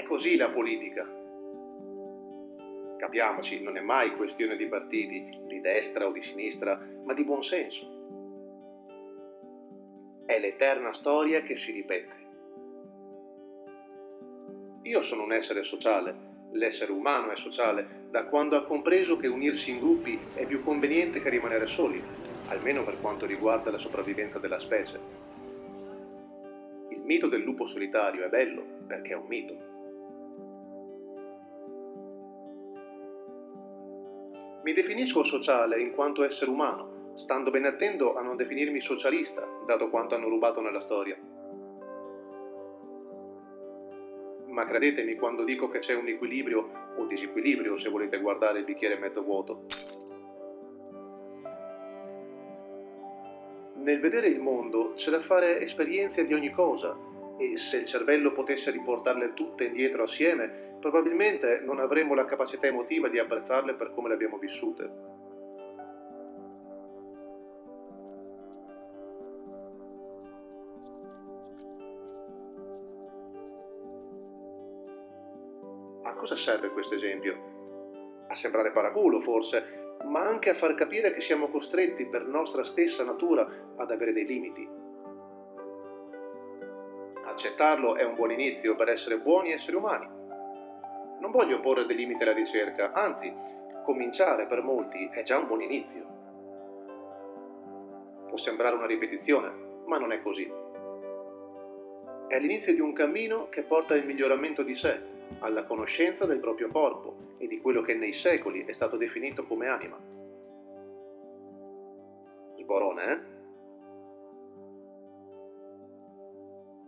è così la politica. Capiamoci, non è mai questione di partiti, di destra o di sinistra, ma di buonsenso. È l'eterna storia che si ripete. Io sono un essere sociale, l'essere umano è sociale, da quando ha compreso che unirsi in gruppi è più conveniente che rimanere soli, almeno per quanto riguarda la sopravvivenza della specie. Il mito del lupo solitario è bello perché è un mito. Mi definisco sociale in quanto essere umano, stando ben attento a non definirmi socialista, dato quanto hanno rubato nella storia. ma credetemi quando dico che c'è un equilibrio o disequilibrio se volete guardare il bicchiere mezzo vuoto. Nel vedere il mondo c'è da fare esperienze di ogni cosa e se il cervello potesse riportarle tutte indietro assieme, probabilmente non avremmo la capacità emotiva di apprezzarle per come le abbiamo vissute. cosa serve questo esempio? A sembrare paraculo forse, ma anche a far capire che siamo costretti per nostra stessa natura ad avere dei limiti. Accettarlo è un buon inizio per essere buoni esseri umani. Non voglio porre dei limiti alla ricerca, anzi, cominciare per molti è già un buon inizio. Può sembrare una ripetizione, ma non è così. È l'inizio di un cammino che porta al miglioramento di sé, alla conoscenza del proprio corpo e di quello che nei secoli è stato definito come anima. Sborone, eh?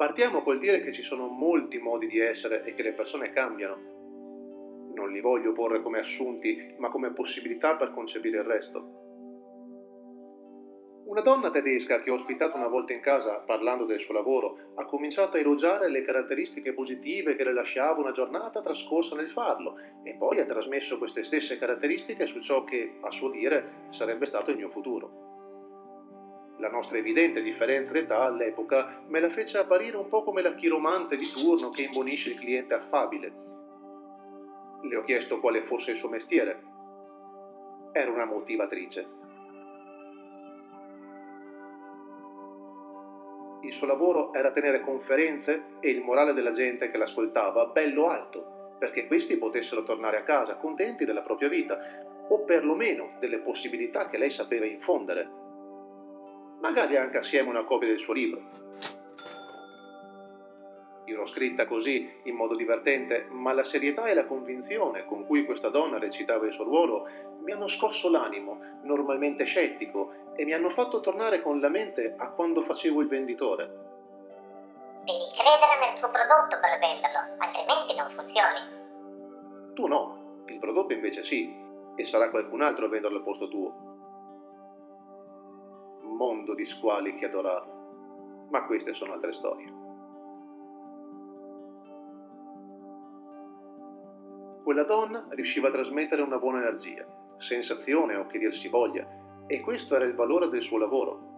Partiamo col dire che ci sono molti modi di essere e che le persone cambiano. Non li voglio porre come assunti, ma come possibilità per concepire il resto. Una donna tedesca che ho ospitato una volta in casa parlando del suo lavoro ha cominciato a elogiare le caratteristiche positive che le lasciava una giornata trascorsa nel farlo e poi ha trasmesso queste stesse caratteristiche su ciò che, a suo dire, sarebbe stato il mio futuro. La nostra evidente differenza d'età all'epoca me la fece apparire un po' come la chiromante di turno che imbonisce il cliente affabile. Le ho chiesto quale fosse il suo mestiere. Era una motivatrice. Il suo lavoro era tenere conferenze e il morale della gente che l'ascoltava bello alto, perché questi potessero tornare a casa contenti della propria vita, o perlomeno delle possibilità che lei sapeva infondere. Magari anche assieme una copia del suo libro. Io l'ho scritta così, in modo divertente, ma la serietà e la convinzione con cui questa donna recitava il suo ruolo mi hanno scosso l'animo, normalmente scettico, e mi hanno fatto tornare con la mente a quando facevo il venditore. Devi credere nel tuo prodotto per venderlo, altrimenti non funzioni. Tu no, il prodotto invece sì, e sarà qualcun altro a venderlo al posto tuo. Mondo di squali che adoravo, ma queste sono altre storie. Quella donna riusciva a trasmettere una buona energia, sensazione o che dir si voglia, e questo era il valore del suo lavoro.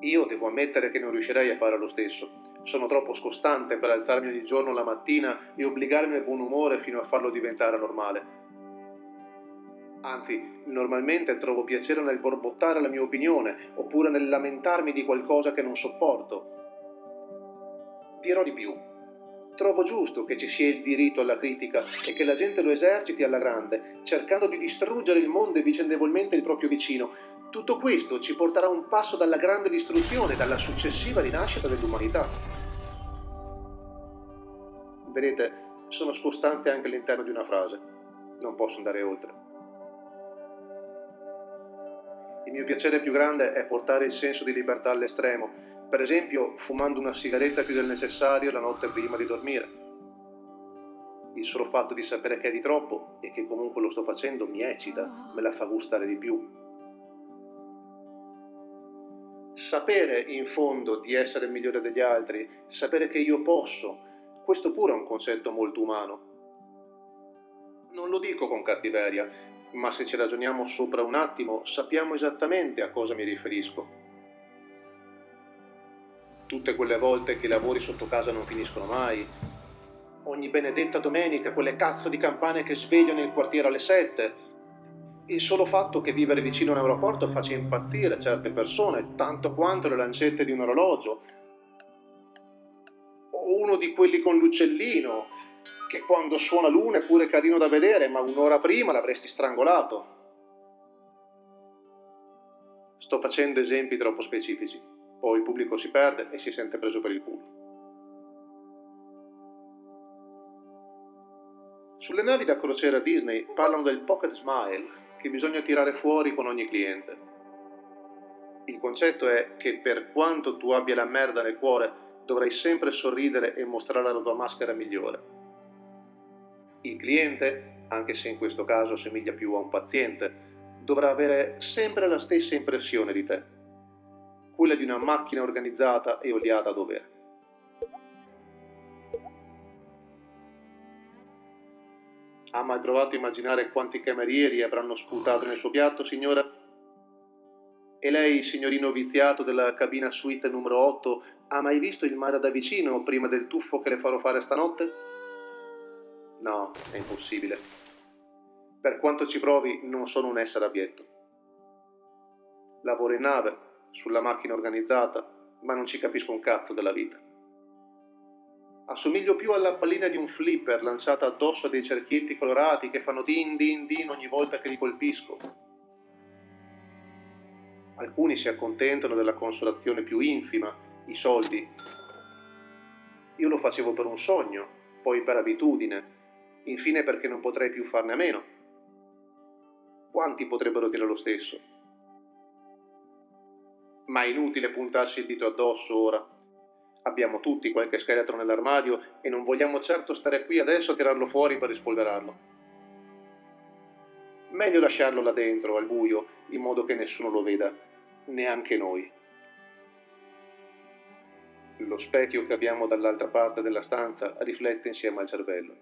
Io devo ammettere che non riuscirei a fare lo stesso. Sono troppo scostante per alzarmi ogni giorno la mattina e obbligarmi al buon umore fino a farlo diventare normale. Anzi, normalmente trovo piacere nel borbottare la mia opinione oppure nel lamentarmi di qualcosa che non sopporto. Dirò di più trovo giusto che ci sia il diritto alla critica e che la gente lo eserciti alla grande, cercando di distruggere il mondo e vicendevolmente il proprio vicino. Tutto questo ci porterà un passo dalla grande distruzione, dalla successiva rinascita dell'umanità. Vedete, sono scostante anche all'interno di una frase. Non posso andare oltre. Il mio piacere più grande è portare il senso di libertà all'estremo, per esempio fumando una sigaretta più del necessario la notte prima di dormire. Il solo fatto di sapere che è di troppo e che comunque lo sto facendo mi eccita, me la fa gustare di più. Sapere in fondo di essere migliore degli altri, sapere che io posso, questo pure è un concetto molto umano. Non lo dico con cattiveria, ma se ci ragioniamo sopra un attimo sappiamo esattamente a cosa mi riferisco tutte quelle volte che i lavori sotto casa non finiscono mai, ogni benedetta domenica quelle cazzo di campane che svegliano il quartiere alle sette. Il solo fatto che vivere vicino a un aeroporto faccia impazzire certe persone, tanto quanto le lancette di un orologio. O uno di quelli con l'uccellino, che quando suona l'una è pure carino da vedere, ma un'ora prima l'avresti strangolato. Sto facendo esempi troppo specifici, poi il pubblico si perde e si sente preso per il culo. Sulle navi da crociera Disney parlano del pocket smile che bisogna tirare fuori con ogni cliente. Il concetto è che per quanto tu abbia la merda nel cuore, dovrai sempre sorridere e mostrare la tua maschera migliore. Il cliente, anche se in questo caso somiglia più a un paziente, dovrà avere sempre la stessa impressione di te, quella di una macchina organizzata e oliata a dovere. Ha mai provato a immaginare quanti camerieri avranno sputato nel suo piatto, signora? E lei, signorino viziato della cabina suite numero 8, ha mai visto il mare da vicino prima del tuffo che le farò fare stanotte? No, è impossibile. Per quanto ci provi, non sono un essere abietto. Lavoro in nave, sulla macchina organizzata, ma non ci capisco un cazzo della vita. Assomiglio più alla pallina di un flipper lanciata addosso a dei cerchietti colorati che fanno din din din ogni volta che li colpisco. Alcuni si accontentano della consolazione più infima, i soldi. Io lo facevo per un sogno, poi per abitudine, infine perché non potrei più farne a meno. Quanti potrebbero dire lo stesso? Ma è inutile puntarsi il dito addosso ora Abbiamo tutti qualche scheletro nell'armadio e non vogliamo certo stare qui adesso a tirarlo fuori per rispolverarlo. Meglio lasciarlo là dentro, al buio, in modo che nessuno lo veda, neanche noi. Lo specchio che abbiamo dall'altra parte della stanza riflette insieme al cervello.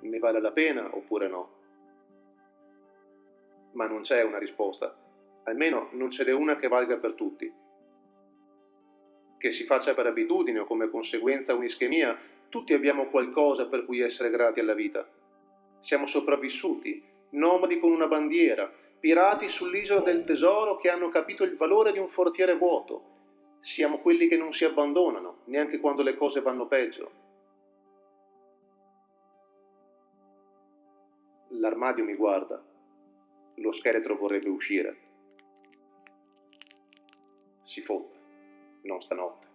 Ne vale la pena oppure no? Ma non c'è una risposta, almeno non ce n'è una che valga per tutti che si faccia per abitudine o come conseguenza un'ischemia, tutti abbiamo qualcosa per cui essere grati alla vita. Siamo sopravvissuti, nomadi con una bandiera, pirati sull'isola del tesoro che hanno capito il valore di un fortiere vuoto. Siamo quelli che non si abbandonano, neanche quando le cose vanno peggio. L'armadio mi guarda. Lo scheletro vorrebbe uscire. Si fotte non stanotte.